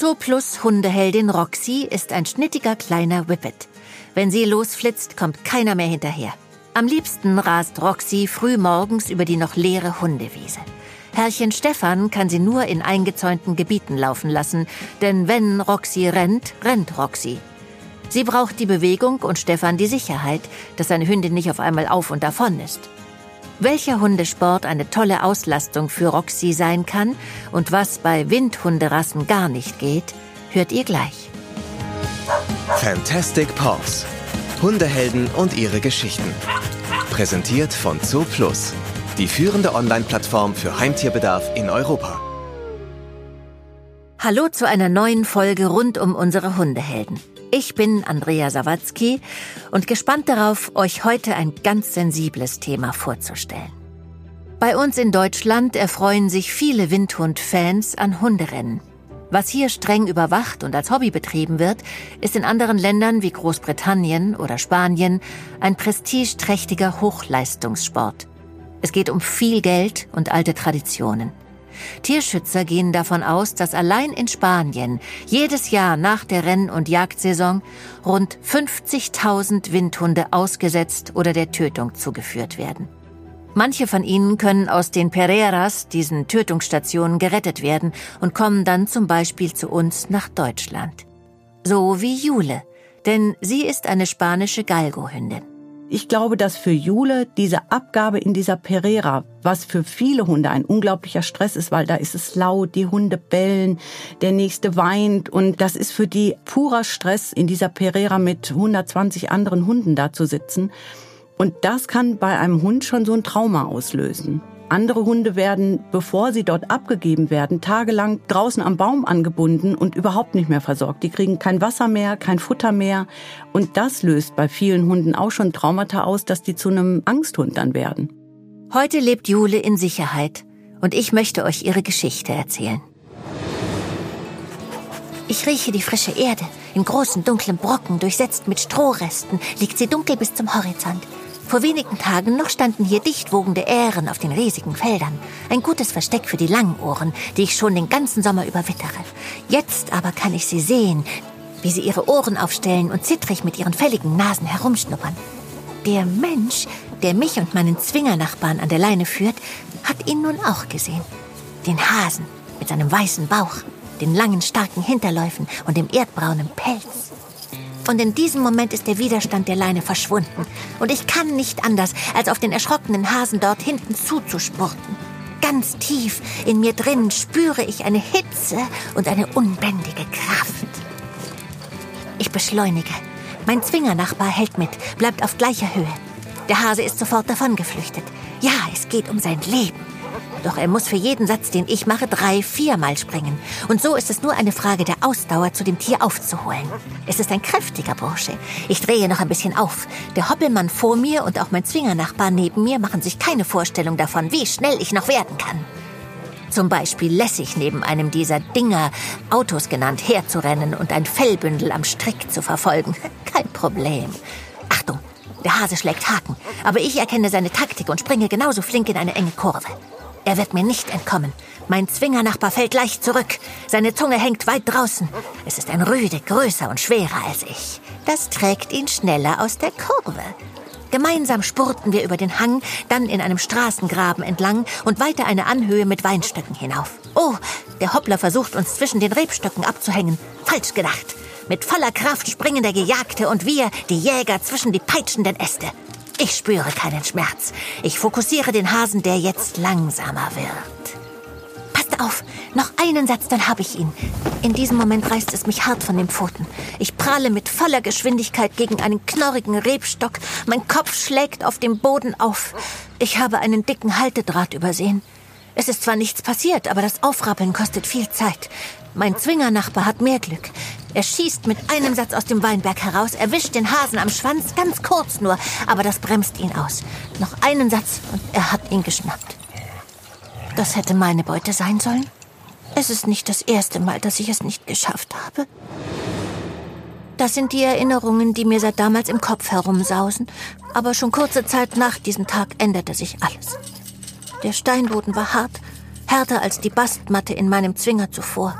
Zooplus Hundeheldin Roxy ist ein schnittiger kleiner Whippet. Wenn sie losflitzt, kommt keiner mehr hinterher. Am liebsten rast Roxy früh morgens über die noch leere Hundewiese. Herrchen Stefan kann sie nur in eingezäunten Gebieten laufen lassen, denn wenn Roxy rennt, rennt Roxy. Sie braucht die Bewegung und Stefan die Sicherheit, dass seine Hündin nicht auf einmal auf und davon ist. Welcher Hundesport eine tolle Auslastung für Roxy sein kann und was bei Windhunderassen gar nicht geht, hört ihr gleich. Fantastic Paws. Hundehelden und ihre Geschichten. Präsentiert von Zooplus die führende Online-Plattform für Heimtierbedarf in Europa. Hallo zu einer neuen Folge rund um unsere Hundehelden. Ich bin Andrea Sawatzki und gespannt darauf, euch heute ein ganz sensibles Thema vorzustellen. Bei uns in Deutschland erfreuen sich viele Windhund-Fans an Hunderennen. Was hier streng überwacht und als Hobby betrieben wird, ist in anderen Ländern wie Großbritannien oder Spanien ein prestigeträchtiger Hochleistungssport. Es geht um viel Geld und alte Traditionen. Tierschützer gehen davon aus, dass allein in Spanien jedes Jahr nach der Renn- und Jagdsaison rund 50.000 Windhunde ausgesetzt oder der Tötung zugeführt werden. Manche von ihnen können aus den Pereiras, diesen Tötungsstationen, gerettet werden und kommen dann zum Beispiel zu uns nach Deutschland. So wie Jule, denn sie ist eine spanische Galgo-Hündin. Ich glaube, dass für Jule diese Abgabe in dieser Pereira, was für viele Hunde ein unglaublicher Stress ist, weil da ist es laut, die Hunde bellen, der nächste weint und das ist für die purer Stress, in dieser Pereira mit 120 anderen Hunden da zu sitzen. Und das kann bei einem Hund schon so ein Trauma auslösen. Andere Hunde werden, bevor sie dort abgegeben werden, tagelang draußen am Baum angebunden und überhaupt nicht mehr versorgt. Die kriegen kein Wasser mehr, kein Futter mehr. Und das löst bei vielen Hunden auch schon Traumata aus, dass die zu einem Angsthund dann werden. Heute lebt Jule in Sicherheit und ich möchte euch ihre Geschichte erzählen. Ich rieche die frische Erde. In großen dunklen Brocken, durchsetzt mit Strohresten, liegt sie dunkel bis zum Horizont. Vor wenigen Tagen noch standen hier dicht wogende Ähren auf den riesigen Feldern. Ein gutes Versteck für die Langohren, die ich schon den ganzen Sommer über wittere. Jetzt aber kann ich sie sehen, wie sie ihre Ohren aufstellen und zittrig mit ihren fälligen Nasen herumschnuppern. Der Mensch, der mich und meinen Zwingernachbarn an der Leine führt, hat ihn nun auch gesehen. Den Hasen mit seinem weißen Bauch, den langen, starken Hinterläufen und dem erdbraunen Pelz. Und in diesem Moment ist der Widerstand der Leine verschwunden. Und ich kann nicht anders, als auf den erschrockenen Hasen dort hinten zuzuspurten. Ganz tief in mir drin spüre ich eine Hitze und eine unbändige Kraft. Ich beschleunige. Mein Zwingernachbar hält mit, bleibt auf gleicher Höhe. Der Hase ist sofort davongeflüchtet. Ja, es geht um sein Leben. Doch er muss für jeden Satz, den ich mache, drei, viermal springen. Und so ist es nur eine Frage der Ausdauer, zu dem Tier aufzuholen. Es ist ein kräftiger Bursche. Ich drehe noch ein bisschen auf. Der Hoppelmann vor mir und auch mein Zwingernachbar neben mir machen sich keine Vorstellung davon, wie schnell ich noch werden kann. Zum Beispiel lässig neben einem dieser Dinger, Autos genannt, herzurennen und ein Fellbündel am Strick zu verfolgen. Kein Problem. Achtung, der Hase schlägt Haken, aber ich erkenne seine Taktik und springe genauso flink in eine enge Kurve. Er wird mir nicht entkommen. Mein Zwingernachbar fällt leicht zurück. Seine Zunge hängt weit draußen. Es ist ein Rüde, größer und schwerer als ich. Das trägt ihn schneller aus der Kurve. Gemeinsam spurten wir über den Hang, dann in einem Straßengraben entlang und weiter eine Anhöhe mit Weinstöcken hinauf. Oh, der Hoppler versucht uns zwischen den Rebstöcken abzuhängen. Falsch gedacht. Mit voller Kraft springen der Gejagte und wir, die Jäger, zwischen die peitschenden Äste. Ich spüre keinen Schmerz. Ich fokussiere den Hasen, der jetzt langsamer wird. Passt auf, noch einen Satz, dann habe ich ihn. In diesem Moment reißt es mich hart von den Pfoten. Ich pralle mit voller Geschwindigkeit gegen einen knorrigen Rebstock. Mein Kopf schlägt auf dem Boden auf. Ich habe einen dicken Haltedraht übersehen. Es ist zwar nichts passiert, aber das Aufrappeln kostet viel Zeit. Mein Zwingernachbar hat mehr Glück. Er schießt mit einem Satz aus dem Weinberg heraus, erwischt den Hasen am Schwanz, ganz kurz nur, aber das bremst ihn aus. Noch einen Satz und er hat ihn geschnappt. Das hätte meine Beute sein sollen. Es ist nicht das erste Mal, dass ich es nicht geschafft habe. Das sind die Erinnerungen, die mir seit damals im Kopf herumsausen. Aber schon kurze Zeit nach diesem Tag änderte sich alles. Der Steinboden war hart, härter als die Bastmatte in meinem Zwinger zuvor.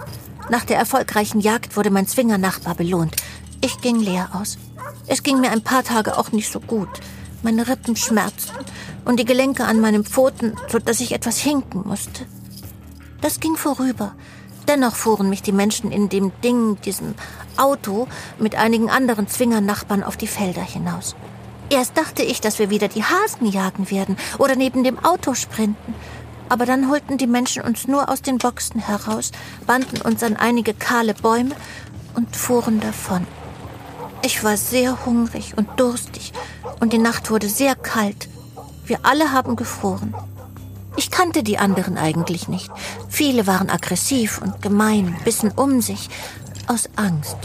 Nach der erfolgreichen Jagd wurde mein Zwingernachbar belohnt. Ich ging leer aus. Es ging mir ein paar Tage auch nicht so gut. Meine Rippen schmerzten und die Gelenke an meinen Pfoten, so dass ich etwas hinken musste. Das ging vorüber. Dennoch fuhren mich die Menschen in dem Ding, diesem Auto, mit einigen anderen Zwingernachbarn auf die Felder hinaus. Erst dachte ich, dass wir wieder die Hasen jagen werden oder neben dem Auto sprinten. Aber dann holten die Menschen uns nur aus den Boxen heraus, banden uns an einige kahle Bäume und fuhren davon. Ich war sehr hungrig und durstig und die Nacht wurde sehr kalt. Wir alle haben gefroren. Ich kannte die anderen eigentlich nicht. Viele waren aggressiv und gemein, bissen um sich, aus Angst.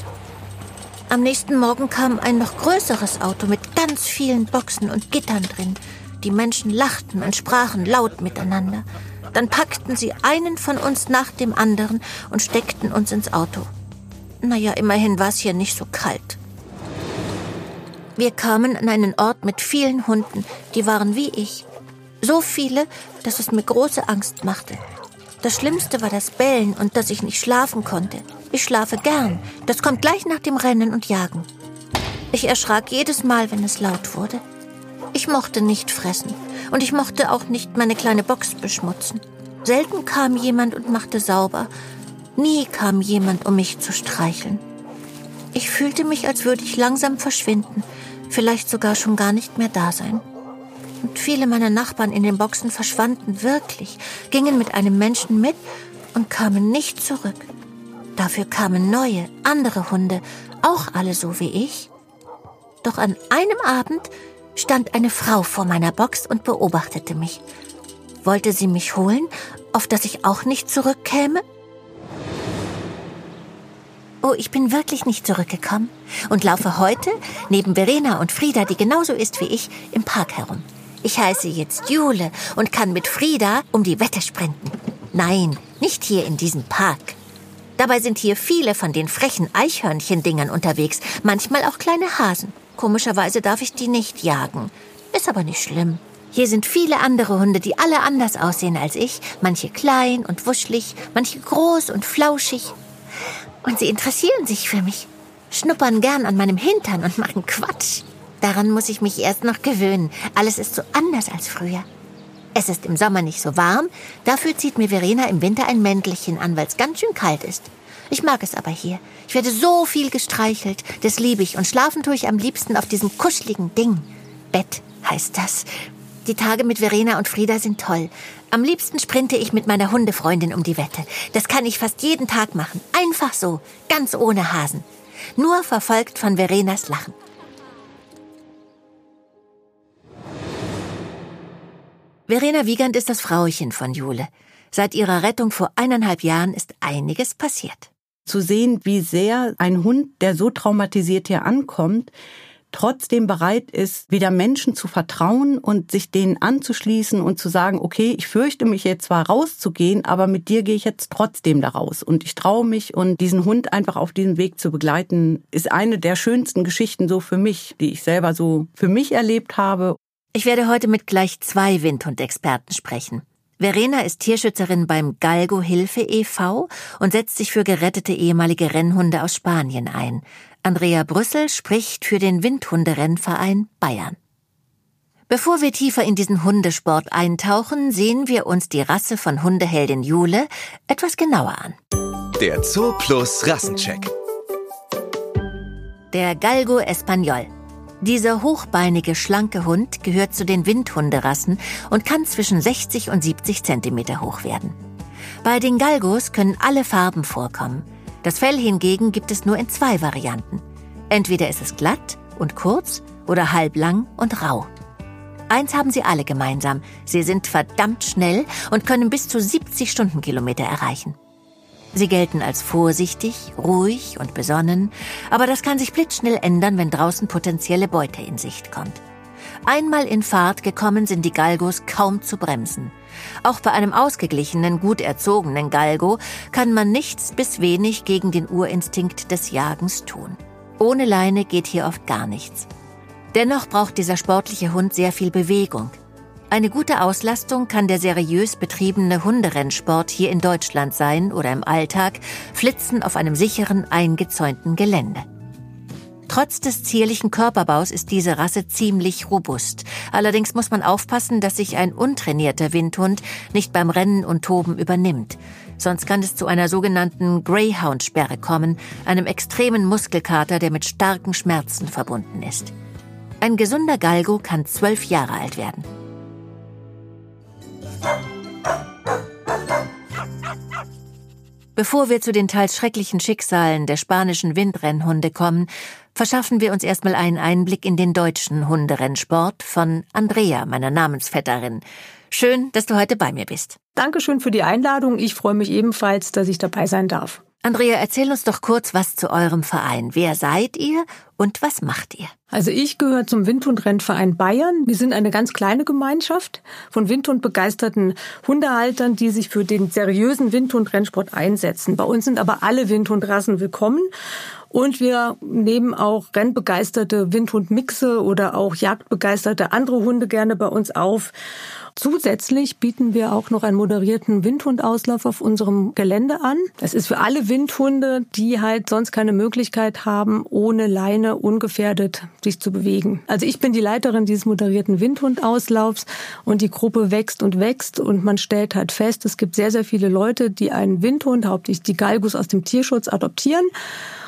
Am nächsten Morgen kam ein noch größeres Auto mit ganz vielen Boxen und Gittern drin. Die Menschen lachten und sprachen laut miteinander. Dann packten sie einen von uns nach dem anderen und steckten uns ins Auto. Naja, immerhin war es hier nicht so kalt. Wir kamen an einen Ort mit vielen Hunden, die waren wie ich. So viele, dass es mir große Angst machte. Das Schlimmste war das Bellen und dass ich nicht schlafen konnte. Ich schlafe gern. Das kommt gleich nach dem Rennen und Jagen. Ich erschrak jedes Mal, wenn es laut wurde. Ich mochte nicht fressen und ich mochte auch nicht meine kleine Box beschmutzen. Selten kam jemand und machte sauber. Nie kam jemand, um mich zu streicheln. Ich fühlte mich, als würde ich langsam verschwinden, vielleicht sogar schon gar nicht mehr da sein. Und viele meiner Nachbarn in den Boxen verschwanden wirklich, gingen mit einem Menschen mit und kamen nicht zurück. Dafür kamen neue, andere Hunde, auch alle so wie ich. Doch an einem Abend stand eine Frau vor meiner Box und beobachtete mich. Wollte sie mich holen, auf dass ich auch nicht zurückkäme? Oh, ich bin wirklich nicht zurückgekommen und laufe heute neben Verena und Frieda, die genauso ist wie ich, im Park herum. Ich heiße jetzt Jule und kann mit Frieda um die Wette sprinten. Nein, nicht hier in diesem Park. Dabei sind hier viele von den frechen Eichhörnchendingern unterwegs, manchmal auch kleine Hasen. Komischerweise darf ich die nicht jagen. Ist aber nicht schlimm. Hier sind viele andere Hunde, die alle anders aussehen als ich. Manche klein und wuschelig, manche groß und flauschig. Und sie interessieren sich für mich, schnuppern gern an meinem Hintern und machen Quatsch. Daran muss ich mich erst noch gewöhnen. Alles ist so anders als früher. Es ist im Sommer nicht so warm, dafür zieht mir Verena im Winter ein Mäntelchen an, weil es ganz schön kalt ist. Ich mag es aber hier. Ich werde so viel gestreichelt, das liebe ich und schlafen tue ich am liebsten auf diesem kuscheligen Ding. Bett heißt das. Die Tage mit Verena und Frieda sind toll. Am liebsten sprinte ich mit meiner Hundefreundin um die Wette. Das kann ich fast jeden Tag machen. Einfach so, ganz ohne Hasen. Nur verfolgt von Verenas Lachen. Verena Wiegand ist das Frauchen von Jule. Seit ihrer Rettung vor eineinhalb Jahren ist einiges passiert. Zu sehen, wie sehr ein Hund, der so traumatisiert hier ankommt, trotzdem bereit ist, wieder Menschen zu vertrauen und sich denen anzuschließen und zu sagen, okay, ich fürchte mich jetzt zwar rauszugehen, aber mit dir gehe ich jetzt trotzdem da raus und ich traue mich und diesen Hund einfach auf diesem Weg zu begleiten, ist eine der schönsten Geschichten so für mich, die ich selber so für mich erlebt habe ich werde heute mit gleich zwei Windhundexperten sprechen. Verena ist Tierschützerin beim Galgo Hilfe e.V. und setzt sich für gerettete ehemalige Rennhunde aus Spanien ein. Andrea Brüssel spricht für den Windhunderennverein Bayern. Bevor wir tiefer in diesen Hundesport eintauchen, sehen wir uns die Rasse von Hundeheldin Jule etwas genauer an. Der Zoo Plus Rassencheck. Der Galgo Espagnol. Dieser hochbeinige, schlanke Hund gehört zu den Windhunderassen und kann zwischen 60 und 70 Zentimeter hoch werden. Bei den Galgos können alle Farben vorkommen. Das Fell hingegen gibt es nur in zwei Varianten. Entweder ist es glatt und kurz oder halblang und rau. Eins haben sie alle gemeinsam. Sie sind verdammt schnell und können bis zu 70 Stundenkilometer erreichen. Sie gelten als vorsichtig, ruhig und besonnen, aber das kann sich blitzschnell ändern, wenn draußen potenzielle Beute in Sicht kommt. Einmal in Fahrt gekommen sind die Galgos kaum zu bremsen. Auch bei einem ausgeglichenen, gut erzogenen Galgo kann man nichts bis wenig gegen den Urinstinkt des Jagens tun. Ohne Leine geht hier oft gar nichts. Dennoch braucht dieser sportliche Hund sehr viel Bewegung. Eine gute Auslastung kann der seriös betriebene Hunderennsport hier in Deutschland sein oder im Alltag Flitzen auf einem sicheren, eingezäunten Gelände. Trotz des zierlichen Körperbaus ist diese Rasse ziemlich robust. Allerdings muss man aufpassen, dass sich ein untrainierter Windhund nicht beim Rennen und Toben übernimmt. Sonst kann es zu einer sogenannten Greyhound-Sperre kommen, einem extremen Muskelkater, der mit starken Schmerzen verbunden ist. Ein gesunder Galgo kann zwölf Jahre alt werden. Bevor wir zu den teils schrecklichen Schicksalen der spanischen Windrennhunde kommen, verschaffen wir uns erstmal einen Einblick in den deutschen Hunderennsport von Andrea, meiner Namensvetterin. Schön, dass du heute bei mir bist. Dankeschön für die Einladung. Ich freue mich ebenfalls, dass ich dabei sein darf. Andrea, erzähl uns doch kurz was zu eurem Verein. Wer seid ihr und was macht ihr? Also ich gehöre zum Windhundrennverein Bayern. Wir sind eine ganz kleine Gemeinschaft von Windhundbegeisterten Hundehaltern, die sich für den seriösen Windhundrennsport einsetzen. Bei uns sind aber alle Windhundrassen willkommen. Und wir nehmen auch rennbegeisterte Windhundmixe oder auch jagdbegeisterte andere Hunde gerne bei uns auf. Zusätzlich bieten wir auch noch einen moderierten Windhundauslauf auf unserem Gelände an. Das ist für alle Windhunde, die halt sonst keine Möglichkeit haben, ohne Leine ungefährdet sich zu bewegen. Also ich bin die Leiterin dieses moderierten Windhundauslaufs und die Gruppe wächst und wächst und man stellt halt fest, es gibt sehr, sehr viele Leute, die einen Windhund, hauptsächlich die Galgus aus dem Tierschutz adoptieren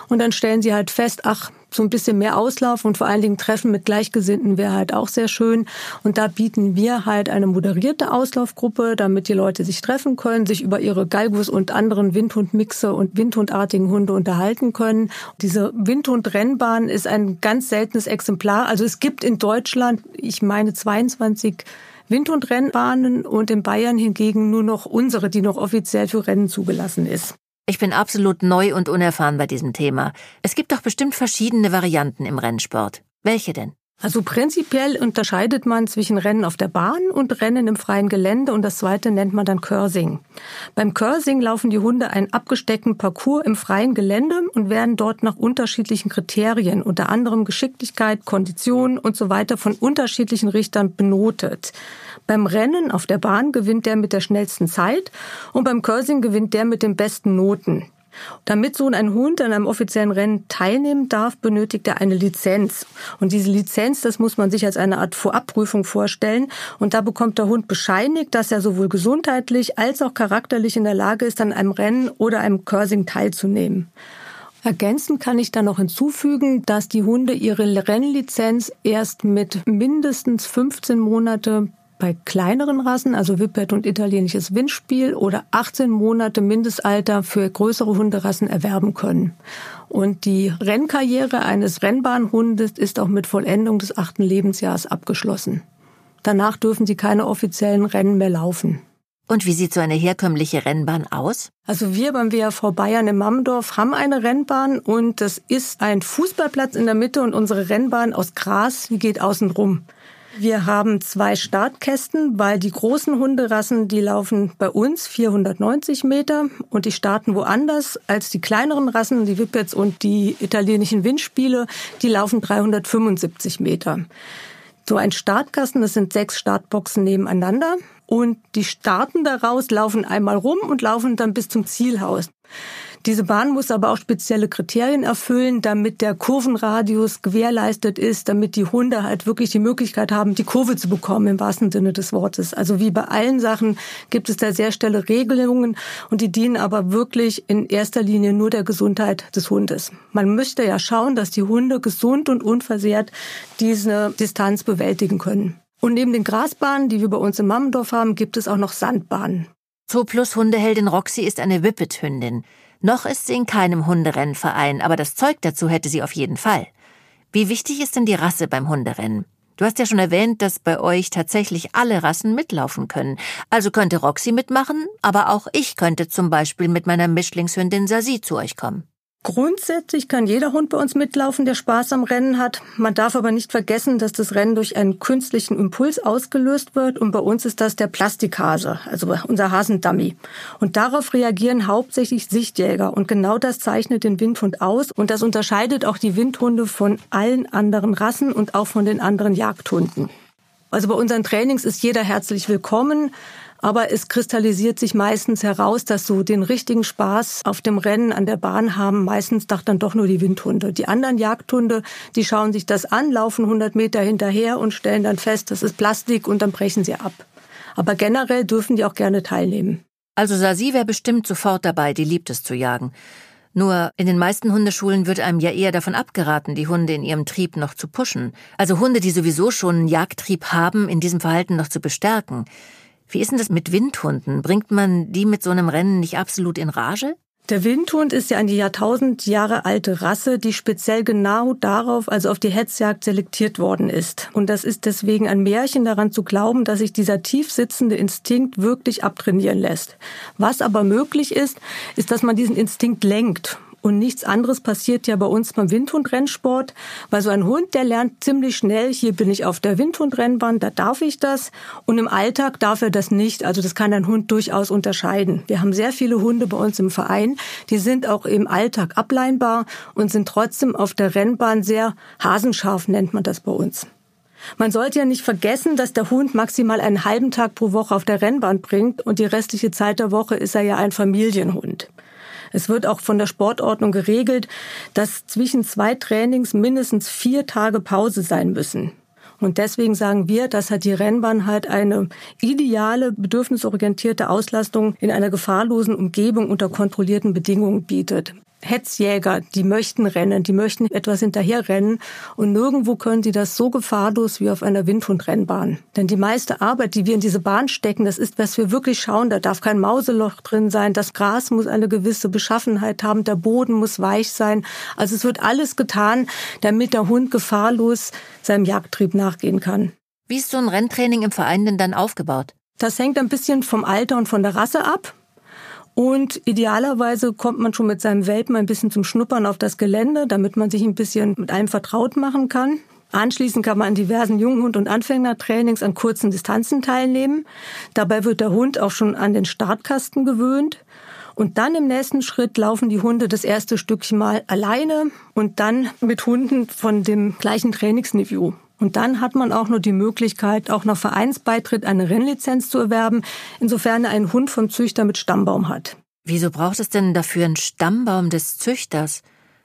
und dann stellen sie halt fest, ach, so ein bisschen mehr Auslauf und vor allen Dingen Treffen mit Gleichgesinnten wäre halt auch sehr schön. Und da bieten wir halt eine moderierte Auslaufgruppe, damit die Leute sich treffen können, sich über ihre Galgus und anderen Windhundmixe und Windhundartigen Hunde unterhalten können. Diese Windhundrennbahn ist ein ganz seltenes Exemplar. Also es gibt in Deutschland, ich meine, 22 Windhundrennbahnen und in Bayern hingegen nur noch unsere, die noch offiziell für Rennen zugelassen ist. Ich bin absolut neu und unerfahren bei diesem Thema. Es gibt doch bestimmt verschiedene Varianten im Rennsport. Welche denn? Also prinzipiell unterscheidet man zwischen Rennen auf der Bahn und Rennen im freien Gelände und das zweite nennt man dann Cursing. Beim Cursing laufen die Hunde einen abgesteckten Parcours im freien Gelände und werden dort nach unterschiedlichen Kriterien, unter anderem Geschicklichkeit, Kondition und so weiter von unterschiedlichen Richtern benotet. Beim Rennen auf der Bahn gewinnt der mit der schnellsten Zeit und beim Cursing gewinnt der mit den besten Noten. Damit so ein Hund an einem offiziellen Rennen teilnehmen darf, benötigt er eine Lizenz. Und diese Lizenz, das muss man sich als eine Art Vorabprüfung vorstellen. Und da bekommt der Hund bescheinigt, dass er sowohl gesundheitlich als auch charakterlich in der Lage ist, an einem Rennen oder einem Cursing teilzunehmen. Ergänzend kann ich da noch hinzufügen, dass die Hunde ihre Rennlizenz erst mit mindestens 15 Monate bei kleineren Rassen, also Whippet und italienisches Windspiel oder 18 Monate Mindestalter für größere Hunderassen erwerben können. Und die Rennkarriere eines Rennbahnhundes ist auch mit Vollendung des achten Lebensjahres abgeschlossen. Danach dürfen sie keine offiziellen Rennen mehr laufen. Und wie sieht so eine herkömmliche Rennbahn aus? Also wir beim WHV Bayern in Mammendorf haben eine Rennbahn und das ist ein Fußballplatz in der Mitte und unsere Rennbahn aus Gras, die geht außen rum. Wir haben zwei Startkästen, weil die großen Hunderassen, die laufen bei uns 490 Meter und die starten woanders als die kleineren Rassen, die Whippets und die italienischen Windspiele, die laufen 375 Meter. So ein Startkasten, das sind sechs Startboxen nebeneinander und die starten daraus, laufen einmal rum und laufen dann bis zum Zielhaus. Diese Bahn muss aber auch spezielle Kriterien erfüllen, damit der Kurvenradius gewährleistet ist, damit die Hunde halt wirklich die Möglichkeit haben, die Kurve zu bekommen im wahrsten Sinne des Wortes. Also wie bei allen Sachen gibt es da sehr schnelle Regelungen und die dienen aber wirklich in erster Linie nur der Gesundheit des Hundes. Man möchte ja schauen, dass die Hunde gesund und unversehrt diese Distanz bewältigen können. Und neben den Grasbahnen, die wir bei uns in Mammendorf haben, gibt es auch noch Sandbahnen. Zooplus Hundeheldin Roxy ist eine Whippet-Hündin. Noch ist sie in keinem Hunderennverein, aber das Zeug dazu hätte sie auf jeden Fall. Wie wichtig ist denn die Rasse beim Hunderennen? Du hast ja schon erwähnt, dass bei euch tatsächlich alle Rassen mitlaufen können. Also könnte Roxy mitmachen, aber auch ich könnte zum Beispiel mit meiner Mischlingshündin Sasi zu euch kommen. Grundsätzlich kann jeder Hund bei uns mitlaufen, der Spaß am Rennen hat. Man darf aber nicht vergessen, dass das Rennen durch einen künstlichen Impuls ausgelöst wird und bei uns ist das der Plastikhase, also unser Hasendummy. Und darauf reagieren hauptsächlich Sichtjäger und genau das zeichnet den Windhund aus und das unterscheidet auch die Windhunde von allen anderen Rassen und auch von den anderen Jagdhunden. Also bei unseren Trainings ist jeder herzlich willkommen. Aber es kristallisiert sich meistens heraus, dass so den richtigen Spaß auf dem Rennen an der Bahn haben meistens doch dann doch nur die Windhunde. Die anderen Jagdhunde, die schauen sich das an, laufen 100 Meter hinterher und stellen dann fest, das ist Plastik und dann brechen sie ab. Aber generell dürfen die auch gerne teilnehmen. Also Sasi wäre bestimmt sofort dabei, die liebt es zu jagen. Nur in den meisten Hundeschulen wird einem ja eher davon abgeraten, die Hunde in ihrem Trieb noch zu pushen. Also Hunde, die sowieso schon einen Jagdtrieb haben, in diesem Verhalten noch zu bestärken. Wie ist denn das mit Windhunden? Bringt man die mit so einem Rennen nicht absolut in Rage? Der Windhund ist ja eine Jahrtausend Jahre alte Rasse, die speziell genau darauf, also auf die Hetzjagd selektiert worden ist. Und das ist deswegen ein Märchen daran zu glauben, dass sich dieser tief sitzende Instinkt wirklich abtrainieren lässt. Was aber möglich ist, ist, dass man diesen Instinkt lenkt und nichts anderes passiert ja bei uns beim Windhundrennsport, weil so ein Hund, der lernt ziemlich schnell, hier bin ich auf der Windhundrennbahn, da darf ich das. Und im Alltag darf er das nicht. Also das kann ein Hund durchaus unterscheiden. Wir haben sehr viele Hunde bei uns im Verein, die sind auch im Alltag ableinbar und sind trotzdem auf der Rennbahn sehr hasenscharf, nennt man das bei uns. Man sollte ja nicht vergessen, dass der Hund maximal einen halben Tag pro Woche auf der Rennbahn bringt und die restliche Zeit der Woche ist er ja ein Familienhund. Es wird auch von der Sportordnung geregelt, dass zwischen zwei Trainings mindestens vier Tage Pause sein müssen. Und deswegen sagen wir, dass halt die Rennbahn halt eine ideale, bedürfnisorientierte Auslastung in einer gefahrlosen Umgebung unter kontrollierten Bedingungen bietet. Hetzjäger, die möchten rennen, die möchten etwas hinterherrennen und nirgendwo können sie das so gefahrlos wie auf einer Windhundrennbahn. Denn die meiste Arbeit, die wir in diese Bahn stecken, das ist, was wir wirklich schauen. Da darf kein Mauseloch drin sein, das Gras muss eine gewisse Beschaffenheit haben, der Boden muss weich sein. Also es wird alles getan, damit der Hund gefahrlos seinem Jagdtrieb nachgehen kann. Wie ist so ein Renntraining im Verein denn dann aufgebaut? Das hängt ein bisschen vom Alter und von der Rasse ab. Und idealerweise kommt man schon mit seinem Welpen ein bisschen zum Schnuppern auf das Gelände, damit man sich ein bisschen mit allem vertraut machen kann. Anschließend kann man an diversen Junghund- und Anfängertrainings an kurzen Distanzen teilnehmen. Dabei wird der Hund auch schon an den Startkasten gewöhnt. Und dann im nächsten Schritt laufen die Hunde das erste Stückchen mal alleine und dann mit Hunden von dem gleichen Trainingsniveau. Und dann hat man auch nur die Möglichkeit, auch nach Vereinsbeitritt eine Rennlizenz zu erwerben, insofern er einen Hund vom Züchter mit Stammbaum hat. Wieso braucht es denn dafür einen Stammbaum des Züchters?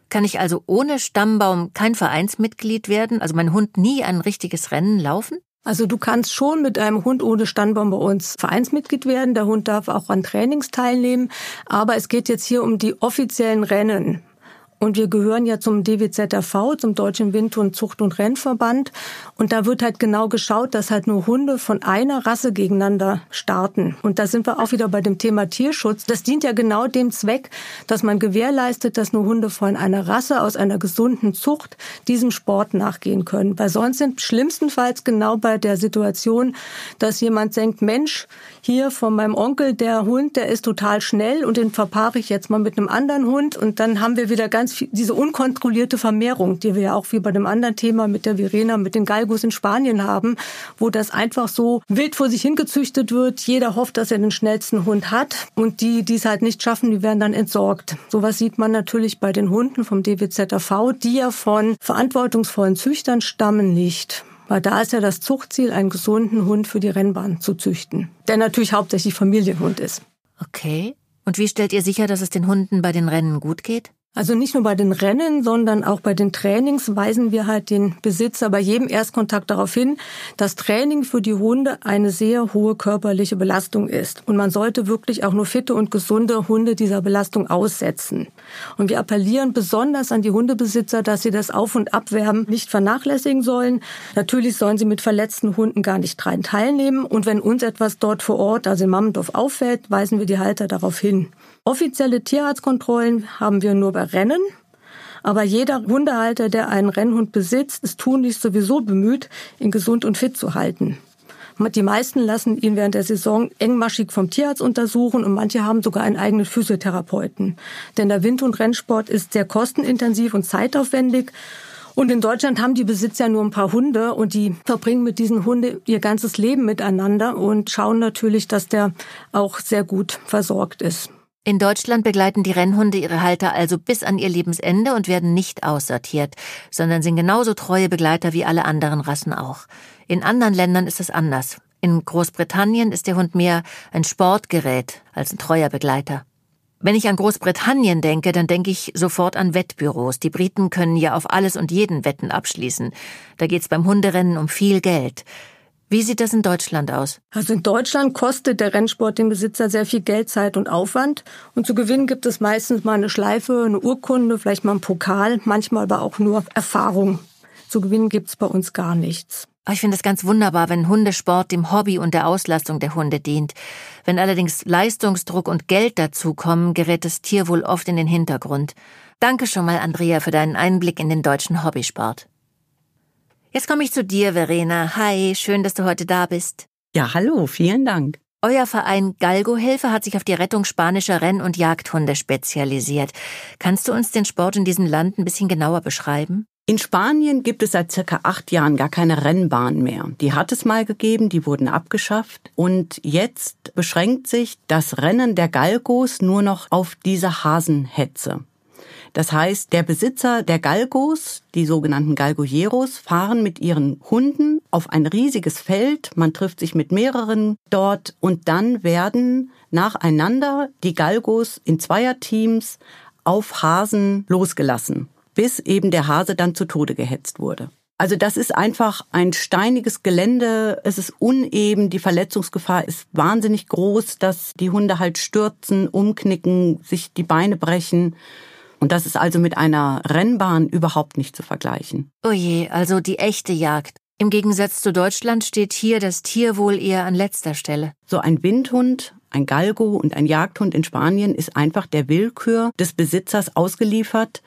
Kann ich also ohne Stammbaum kein Vereinsmitglied werden, also mein Hund nie ein richtiges Rennen laufen? Also du kannst schon mit einem Hund ohne Stammbaum bei uns Vereinsmitglied werden. Der Hund darf auch an Trainings teilnehmen. Aber es geht jetzt hier um die offiziellen Rennen. Und wir gehören ja zum DWZRV, zum Deutschen Wind- und Zucht- und Rennverband. Und da wird halt genau geschaut, dass halt nur Hunde von einer Rasse gegeneinander starten. Und da sind wir auch wieder bei dem Thema Tierschutz. Das dient ja genau dem Zweck, dass man gewährleistet, dass nur Hunde von einer Rasse aus einer gesunden Zucht diesem Sport nachgehen können. Weil sonst sind schlimmstenfalls genau bei der Situation, dass jemand denkt, Mensch, hier von meinem Onkel, der Hund, der ist total schnell und den verpaare ich jetzt mal mit einem anderen Hund. Und dann haben wir wieder ganz viel, diese unkontrollierte Vermehrung, die wir ja auch wie bei dem anderen Thema mit der Virena, mit den Galgos in Spanien haben, wo das einfach so wild vor sich hingezüchtet wird. Jeder hofft, dass er den schnellsten Hund hat. Und die, die es halt nicht schaffen, die werden dann entsorgt. Sowas sieht man natürlich bei den Hunden vom DWZAV, die ja von verantwortungsvollen Züchtern stammen nicht. Weil da ist ja das Zuchtziel, einen gesunden Hund für die Rennbahn zu züchten, der natürlich hauptsächlich Familienhund ist. Okay. Und wie stellt ihr sicher, dass es den Hunden bei den Rennen gut geht? Also nicht nur bei den Rennen, sondern auch bei den Trainings weisen wir halt den Besitzer bei jedem Erstkontakt darauf hin, dass Training für die Hunde eine sehr hohe körperliche Belastung ist. Und man sollte wirklich auch nur fitte und gesunde Hunde dieser Belastung aussetzen. Und wir appellieren besonders an die Hundebesitzer, dass sie das Auf- und Abwerben nicht vernachlässigen sollen. Natürlich sollen sie mit verletzten Hunden gar nicht dran teilnehmen. Und wenn uns etwas dort vor Ort, also in Mammendorf, auffällt, weisen wir die Halter darauf hin. Offizielle Tierarztkontrollen haben wir nur bei Rennen. Aber jeder Hundehalter, der einen Rennhund besitzt, ist tunlichst sowieso bemüht, ihn gesund und fit zu halten. Die meisten lassen ihn während der Saison engmaschig vom Tierarzt untersuchen und manche haben sogar einen eigenen Physiotherapeuten. Denn der Wind- und Rennsport ist sehr kostenintensiv und zeitaufwendig. Und in Deutschland haben die Besitzer nur ein paar Hunde und die verbringen mit diesen Hunden ihr ganzes Leben miteinander und schauen natürlich, dass der auch sehr gut versorgt ist. In Deutschland begleiten die Rennhunde ihre Halter also bis an ihr Lebensende und werden nicht aussortiert, sondern sind genauso treue Begleiter wie alle anderen Rassen auch. In anderen Ländern ist es anders. In Großbritannien ist der Hund mehr ein Sportgerät als ein treuer Begleiter. Wenn ich an Großbritannien denke, dann denke ich sofort an Wettbüros. Die Briten können ja auf alles und jeden Wetten abschließen. Da geht's beim Hunderennen um viel Geld. Wie sieht das in Deutschland aus? Also in Deutschland kostet der Rennsport den Besitzer sehr viel Geld, Zeit und Aufwand. Und zu gewinnen gibt es meistens mal eine Schleife, eine Urkunde, vielleicht mal einen Pokal, manchmal aber auch nur Erfahrung. Zu gewinnen gibt's bei uns gar nichts. Ich finde es ganz wunderbar, wenn Hundesport dem Hobby und der Auslastung der Hunde dient. Wenn allerdings Leistungsdruck und Geld dazukommen, gerät das Tier wohl oft in den Hintergrund. Danke schon mal, Andrea, für deinen Einblick in den deutschen Hobbysport. Jetzt komme ich zu dir, Verena. Hi, schön, dass du heute da bist. Ja, hallo, vielen Dank. Euer Verein Galgo-Hilfe hat sich auf die Rettung spanischer Renn- und Jagdhunde spezialisiert. Kannst du uns den Sport in diesem Land ein bisschen genauer beschreiben? In Spanien gibt es seit circa acht Jahren gar keine Rennbahn mehr. Die hat es mal gegeben, die wurden abgeschafft. Und jetzt beschränkt sich das Rennen der Galgos nur noch auf diese Hasenhetze. Das heißt, der Besitzer der Galgos, die sogenannten Galgojeros, fahren mit ihren Hunden auf ein riesiges Feld. Man trifft sich mit mehreren dort und dann werden nacheinander die Galgos in Zweierteams auf Hasen losgelassen, bis eben der Hase dann zu Tode gehetzt wurde. Also das ist einfach ein steiniges Gelände, es ist uneben, die Verletzungsgefahr ist wahnsinnig groß, dass die Hunde halt stürzen, umknicken, sich die Beine brechen. Und das ist also mit einer Rennbahn überhaupt nicht zu vergleichen. Oh je, also die echte Jagd. Im Gegensatz zu Deutschland steht hier das Tierwohl eher an letzter Stelle. So ein Windhund, ein Galgo und ein Jagdhund in Spanien ist einfach der Willkür des Besitzers ausgeliefert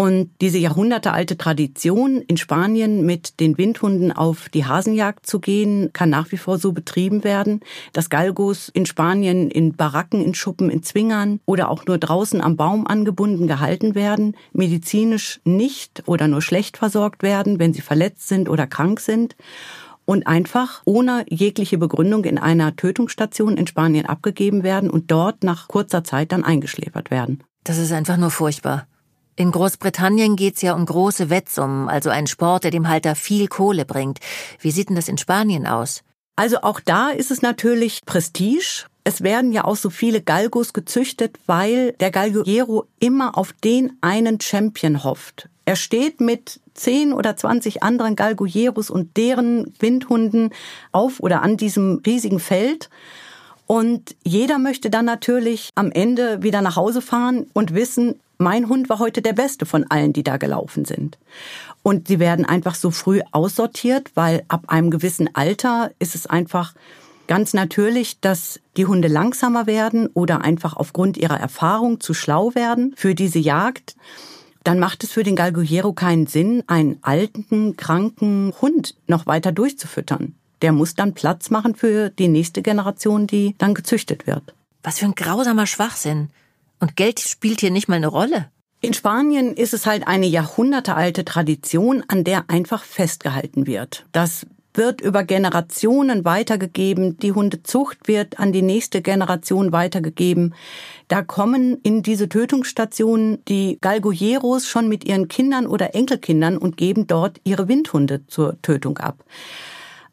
und diese jahrhundertealte Tradition in Spanien mit den Windhunden auf die Hasenjagd zu gehen, kann nach wie vor so betrieben werden, dass Galgos in Spanien in Baracken, in Schuppen, in Zwingern oder auch nur draußen am Baum angebunden gehalten werden, medizinisch nicht oder nur schlecht versorgt werden, wenn sie verletzt sind oder krank sind und einfach ohne jegliche Begründung in einer Tötungsstation in Spanien abgegeben werden und dort nach kurzer Zeit dann eingeschläfert werden. Das ist einfach nur furchtbar. In Großbritannien geht's ja um große Wettsummen, also ein Sport, der dem Halter viel Kohle bringt. Wie sieht denn das in Spanien aus? Also auch da ist es natürlich Prestige. Es werden ja auch so viele Galgos gezüchtet, weil der Galguero immer auf den einen Champion hofft. Er steht mit 10 oder 20 anderen Galgueros und deren Windhunden auf oder an diesem riesigen Feld. Und jeder möchte dann natürlich am Ende wieder nach Hause fahren und wissen, mein Hund war heute der beste von allen, die da gelaufen sind. Und sie werden einfach so früh aussortiert, weil ab einem gewissen Alter ist es einfach ganz natürlich, dass die Hunde langsamer werden oder einfach aufgrund ihrer Erfahrung zu schlau werden für diese Jagd. Dann macht es für den Galguero keinen Sinn, einen alten, kranken Hund noch weiter durchzufüttern. Der muss dann Platz machen für die nächste Generation, die dann gezüchtet wird. Was für ein grausamer Schwachsinn. Und Geld spielt hier nicht mal eine Rolle. In Spanien ist es halt eine jahrhundertealte Tradition, an der einfach festgehalten wird. Das wird über Generationen weitergegeben, die Hundezucht wird an die nächste Generation weitergegeben. Da kommen in diese Tötungsstationen die Galgojeros schon mit ihren Kindern oder Enkelkindern und geben dort ihre Windhunde zur Tötung ab.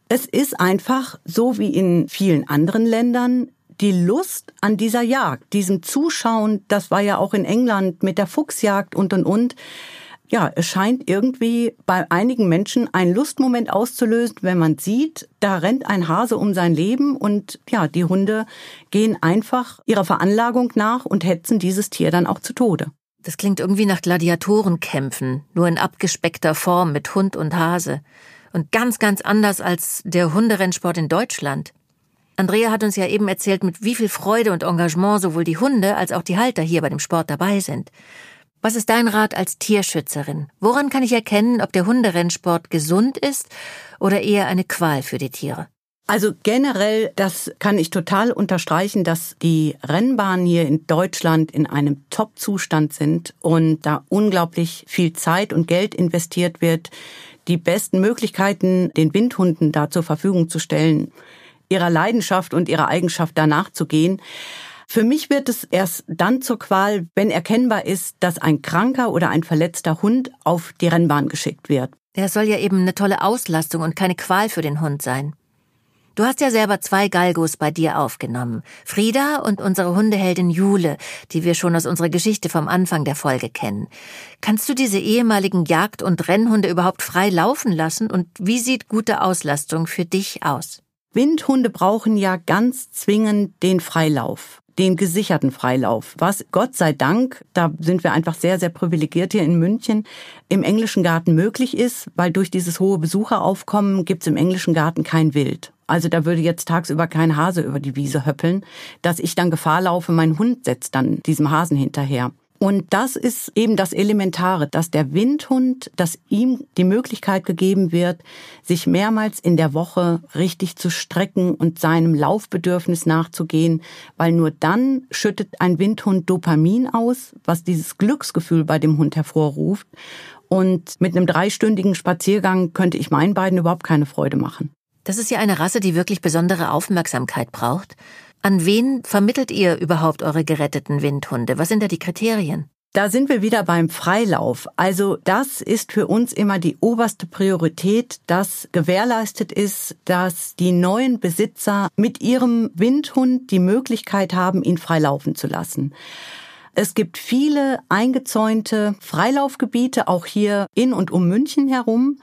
Es ist einfach, so wie in vielen anderen Ländern, die Lust an dieser Jagd, diesem Zuschauen, das war ja auch in England mit der Fuchsjagd und und und. Ja, es scheint irgendwie bei einigen Menschen einen Lustmoment auszulösen, wenn man sieht, da rennt ein Hase um sein Leben und ja, die Hunde gehen einfach ihrer Veranlagung nach und hetzen dieses Tier dann auch zu Tode. Das klingt irgendwie nach Gladiatorenkämpfen, nur in abgespeckter Form mit Hund und Hase. Und ganz, ganz anders als der Hunderennsport in Deutschland. Andrea hat uns ja eben erzählt, mit wie viel Freude und Engagement sowohl die Hunde als auch die Halter hier bei dem Sport dabei sind. Was ist dein Rat als Tierschützerin? Woran kann ich erkennen, ob der Hunderennsport gesund ist oder eher eine Qual für die Tiere? Also generell, das kann ich total unterstreichen, dass die Rennbahnen hier in Deutschland in einem Top-Zustand sind und da unglaublich viel Zeit und Geld investiert wird, die besten Möglichkeiten den Windhunden da zur Verfügung zu stellen ihrer Leidenschaft und ihrer Eigenschaft danach zu gehen. Für mich wird es erst dann zur Qual, wenn erkennbar ist, dass ein kranker oder ein verletzter Hund auf die Rennbahn geschickt wird. Er soll ja eben eine tolle Auslastung und keine Qual für den Hund sein. Du hast ja selber zwei Galgos bei dir aufgenommen. Frieda und unsere Hundeheldin Jule, die wir schon aus unserer Geschichte vom Anfang der Folge kennen. Kannst du diese ehemaligen Jagd- und Rennhunde überhaupt frei laufen lassen? Und wie sieht gute Auslastung für dich aus? Windhunde brauchen ja ganz zwingend den Freilauf den gesicherten Freilauf, was Gott sei Dank, da sind wir einfach sehr, sehr privilegiert hier in München, im englischen Garten möglich ist, weil durch dieses hohe Besucheraufkommen gibt's im englischen Garten kein Wild. Also da würde jetzt tagsüber kein Hase über die Wiese höppeln, dass ich dann Gefahr laufe, mein Hund setzt dann diesem Hasen hinterher. Und das ist eben das Elementare, dass der Windhund, dass ihm die Möglichkeit gegeben wird, sich mehrmals in der Woche richtig zu strecken und seinem Laufbedürfnis nachzugehen, weil nur dann schüttet ein Windhund Dopamin aus, was dieses Glücksgefühl bei dem Hund hervorruft. Und mit einem dreistündigen Spaziergang könnte ich meinen beiden überhaupt keine Freude machen. Das ist ja eine Rasse, die wirklich besondere Aufmerksamkeit braucht. An wen vermittelt ihr überhaupt eure geretteten Windhunde? Was sind da die Kriterien? Da sind wir wieder beim Freilauf. Also das ist für uns immer die oberste Priorität, dass gewährleistet ist, dass die neuen Besitzer mit ihrem Windhund die Möglichkeit haben, ihn freilaufen zu lassen. Es gibt viele eingezäunte Freilaufgebiete, auch hier in und um München herum.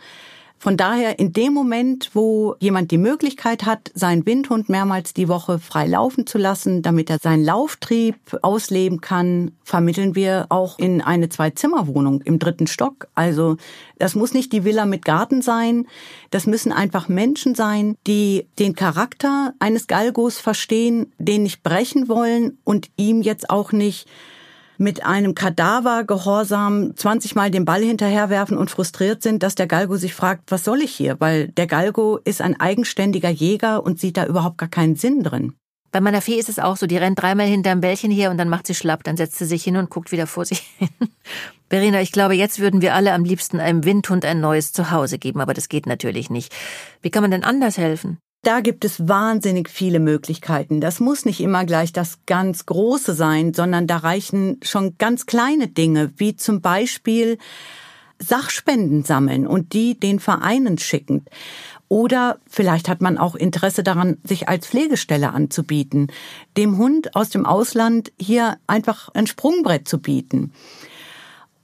Von daher in dem Moment, wo jemand die Möglichkeit hat, seinen Windhund mehrmals die Woche frei laufen zu lassen, damit er seinen Lauftrieb ausleben kann, vermitteln wir auch in eine Zwei-Zimmer-Wohnung im dritten Stock. Also das muss nicht die Villa mit Garten sein. Das müssen einfach Menschen sein, die den Charakter eines Galgos verstehen, den nicht brechen wollen und ihm jetzt auch nicht mit einem Kadaver gehorsam 20 Mal den Ball hinterherwerfen und frustriert sind, dass der Galgo sich fragt, was soll ich hier? Weil der Galgo ist ein eigenständiger Jäger und sieht da überhaupt gar keinen Sinn drin. Bei meiner Fee ist es auch so, die rennt dreimal hinterm Bällchen her und dann macht sie schlapp, dann setzt sie sich hin und guckt wieder vor sich hin. Verena, ich glaube, jetzt würden wir alle am liebsten einem Windhund ein neues Zuhause geben, aber das geht natürlich nicht. Wie kann man denn anders helfen? Da gibt es wahnsinnig viele Möglichkeiten. Das muss nicht immer gleich das ganz Große sein, sondern da reichen schon ganz kleine Dinge, wie zum Beispiel Sachspenden sammeln und die den Vereinen schicken. Oder vielleicht hat man auch Interesse daran, sich als Pflegestelle anzubieten, dem Hund aus dem Ausland hier einfach ein Sprungbrett zu bieten.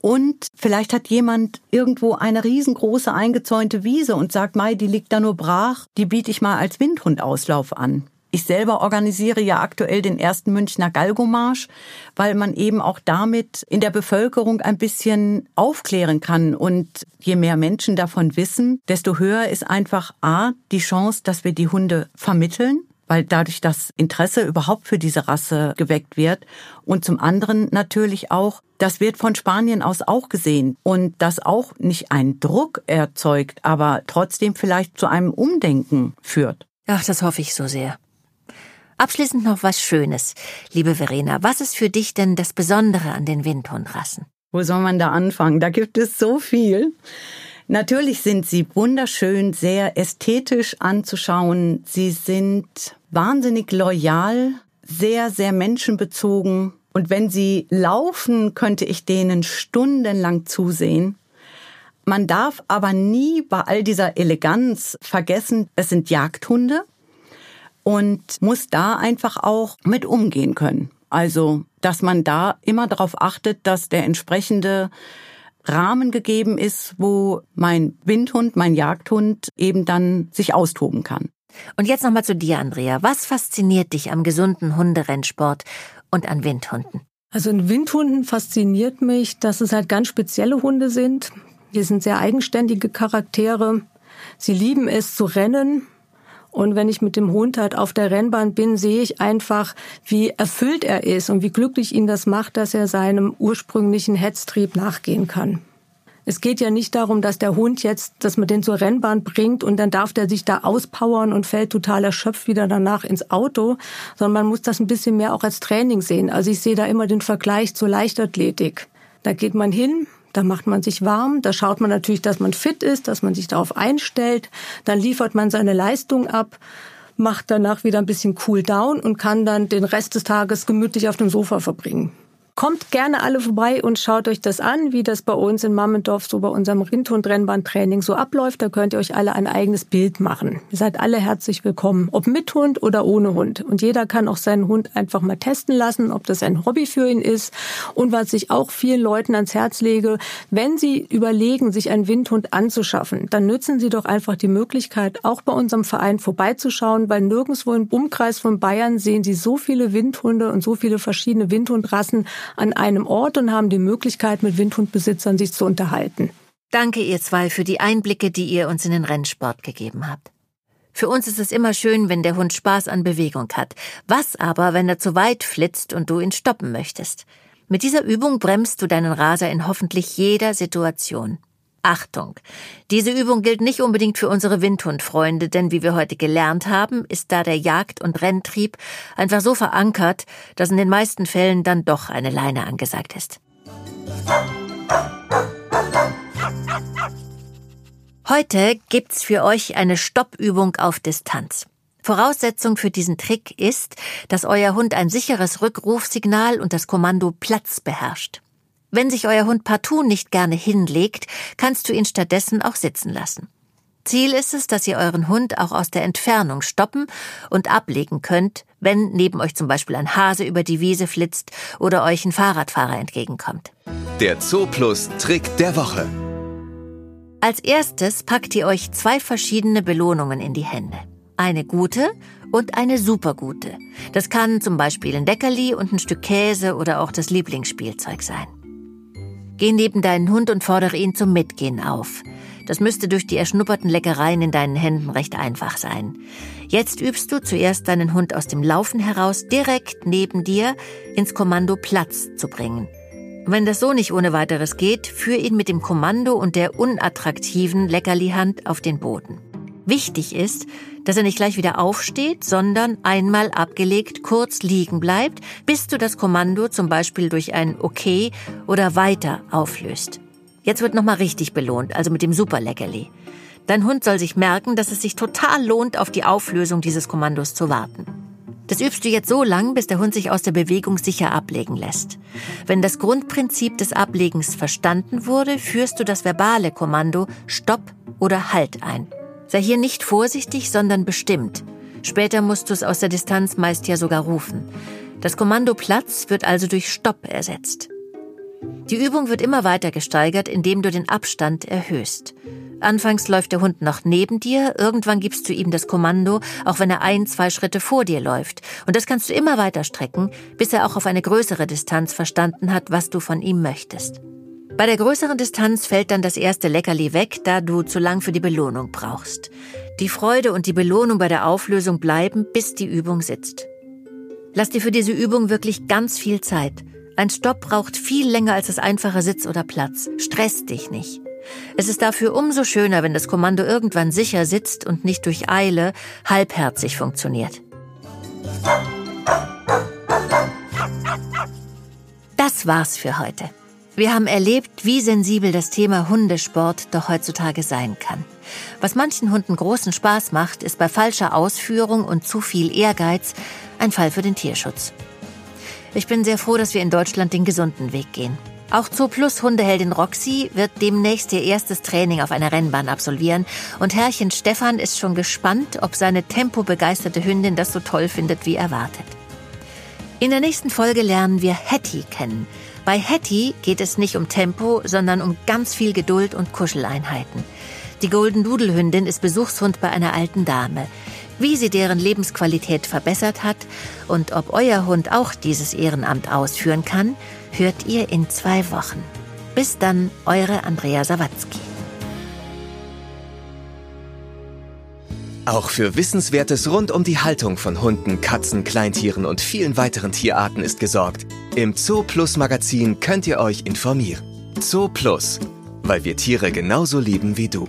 Und vielleicht hat jemand irgendwo eine riesengroße eingezäunte Wiese und sagt, Mai, die liegt da nur brach, die biete ich mal als Windhundauslauf an. Ich selber organisiere ja aktuell den ersten Münchner Galgomarsch, weil man eben auch damit in der Bevölkerung ein bisschen aufklären kann. Und je mehr Menschen davon wissen, desto höher ist einfach A, die Chance, dass wir die Hunde vermitteln weil dadurch das Interesse überhaupt für diese Rasse geweckt wird. Und zum anderen natürlich auch, das wird von Spanien aus auch gesehen und das auch nicht einen Druck erzeugt, aber trotzdem vielleicht zu einem Umdenken führt. Ach, das hoffe ich so sehr. Abschließend noch was Schönes. Liebe Verena, was ist für dich denn das Besondere an den Windhundrassen? Wo soll man da anfangen? Da gibt es so viel. Natürlich sind sie wunderschön, sehr ästhetisch anzuschauen. Sie sind wahnsinnig loyal, sehr, sehr menschenbezogen. Und wenn sie laufen, könnte ich denen stundenlang zusehen. Man darf aber nie bei all dieser Eleganz vergessen, es sind Jagdhunde und muss da einfach auch mit umgehen können. Also, dass man da immer darauf achtet, dass der entsprechende Rahmen gegeben ist, wo mein Windhund, mein Jagdhund eben dann sich austoben kann. Und jetzt nochmal zu dir, Andrea. Was fasziniert dich am gesunden Hunderennsport und an Windhunden? Also in Windhunden fasziniert mich, dass es halt ganz spezielle Hunde sind. Die sind sehr eigenständige Charaktere. Sie lieben es zu rennen. Und wenn ich mit dem Hund halt auf der Rennbahn bin, sehe ich einfach, wie erfüllt er ist und wie glücklich ihn das macht, dass er seinem ursprünglichen Hetztrieb nachgehen kann. Es geht ja nicht darum, dass der Hund jetzt, dass man den zur Rennbahn bringt und dann darf der sich da auspowern und fällt total erschöpft wieder danach ins Auto, sondern man muss das ein bisschen mehr auch als Training sehen. Also ich sehe da immer den Vergleich zur Leichtathletik. Da geht man hin, da macht man sich warm, da schaut man natürlich, dass man fit ist, dass man sich darauf einstellt, dann liefert man seine Leistung ab. macht danach wieder ein bisschen Cool Down und kann dann den Rest des Tages gemütlich auf dem Sofa verbringen. Kommt gerne alle vorbei und schaut euch das an, wie das bei uns in Mammendorf so bei unserem Rindhund-Rennbahntraining so abläuft. Da könnt ihr euch alle ein eigenes Bild machen. Ihr seid alle herzlich willkommen, ob mit Hund oder ohne Hund. Und jeder kann auch seinen Hund einfach mal testen lassen, ob das ein Hobby für ihn ist. Und was ich auch vielen Leuten ans Herz lege, wenn sie überlegen, sich einen Windhund anzuschaffen, dann nützen sie doch einfach die Möglichkeit, auch bei unserem Verein vorbeizuschauen, weil nirgendwo im Umkreis von Bayern sehen sie so viele Windhunde und so viele verschiedene Windhundrassen an einem Ort und haben die Möglichkeit, mit Windhundbesitzern sich zu unterhalten. Danke, ihr zwei, für die Einblicke, die ihr uns in den Rennsport gegeben habt. Für uns ist es immer schön, wenn der Hund Spaß an Bewegung hat. Was aber, wenn er zu weit flitzt und du ihn stoppen möchtest? Mit dieser Übung bremst du deinen Raser in hoffentlich jeder Situation. Achtung! Diese Übung gilt nicht unbedingt für unsere Windhundfreunde, denn wie wir heute gelernt haben, ist da der Jagd- und Renntrieb einfach so verankert, dass in den meisten Fällen dann doch eine Leine angesagt ist. Heute gibt's für euch eine Stoppübung auf Distanz. Voraussetzung für diesen Trick ist, dass euer Hund ein sicheres Rückrufsignal und das Kommando Platz beherrscht. Wenn sich euer Hund partout nicht gerne hinlegt, kannst du ihn stattdessen auch sitzen lassen. Ziel ist es, dass ihr euren Hund auch aus der Entfernung stoppen und ablegen könnt, wenn neben euch zum Beispiel ein Hase über die Wiese flitzt oder euch ein Fahrradfahrer entgegenkommt. Der Zooplus Trick der Woche. Als erstes packt ihr euch zwei verschiedene Belohnungen in die Hände. Eine gute und eine supergute. Das kann zum Beispiel ein Leckerli und ein Stück Käse oder auch das Lieblingsspielzeug sein. Geh neben deinen Hund und fordere ihn zum Mitgehen auf. Das müsste durch die erschnupperten Leckereien in deinen Händen recht einfach sein. Jetzt übst du zuerst deinen Hund aus dem Laufen heraus direkt neben dir ins Kommando Platz zu bringen. Wenn das so nicht ohne weiteres geht, führ ihn mit dem Kommando und der unattraktiven Leckerlihand auf den Boden. Wichtig ist, dass er nicht gleich wieder aufsteht, sondern einmal abgelegt kurz liegen bleibt, bis du das Kommando zum Beispiel durch ein Okay oder Weiter auflöst. Jetzt wird nochmal richtig belohnt, also mit dem Superleckerli. Dein Hund soll sich merken, dass es sich total lohnt, auf die Auflösung dieses Kommandos zu warten. Das übst du jetzt so lang, bis der Hund sich aus der Bewegung sicher ablegen lässt. Wenn das Grundprinzip des Ablegens verstanden wurde, führst du das verbale Kommando Stopp oder Halt ein. Sei hier nicht vorsichtig, sondern bestimmt. Später musst du es aus der Distanz meist ja sogar rufen. Das Kommando Platz wird also durch Stopp ersetzt. Die Übung wird immer weiter gesteigert, indem du den Abstand erhöhst. Anfangs läuft der Hund noch neben dir, irgendwann gibst du ihm das Kommando, auch wenn er ein, zwei Schritte vor dir läuft. Und das kannst du immer weiter strecken, bis er auch auf eine größere Distanz verstanden hat, was du von ihm möchtest. Bei der größeren Distanz fällt dann das erste Leckerli weg, da du zu lang für die Belohnung brauchst. Die Freude und die Belohnung bei der Auflösung bleiben, bis die Übung sitzt. Lass dir für diese Übung wirklich ganz viel Zeit. Ein Stopp braucht viel länger als das einfache Sitz oder Platz. Stress dich nicht. Es ist dafür umso schöner, wenn das Kommando irgendwann sicher sitzt und nicht durch Eile halbherzig funktioniert. Das war's für heute. Wir haben erlebt, wie sensibel das Thema Hundesport doch heutzutage sein kann. Was manchen Hunden großen Spaß macht, ist bei falscher Ausführung und zu viel Ehrgeiz ein Fall für den Tierschutz. Ich bin sehr froh, dass wir in Deutschland den gesunden Weg gehen. Auch Zooplus Hundeheldin Roxy wird demnächst ihr erstes Training auf einer Rennbahn absolvieren und Herrchen Stefan ist schon gespannt, ob seine tempobegeisterte Hündin das so toll findet wie erwartet. In der nächsten Folge lernen wir Hattie kennen. Bei Hattie geht es nicht um Tempo, sondern um ganz viel Geduld und Kuscheleinheiten. Die Golden Doodle Hündin ist Besuchshund bei einer alten Dame. Wie sie deren Lebensqualität verbessert hat und ob euer Hund auch dieses Ehrenamt ausführen kann, hört ihr in zwei Wochen. Bis dann, eure Andrea Sawatzki. Auch für Wissenswertes rund um die Haltung von Hunden, Katzen, Kleintieren und vielen weiteren Tierarten ist gesorgt. Im Zoo Plus Magazin könnt ihr euch informieren. Zoo Plus, weil wir Tiere genauso lieben wie du.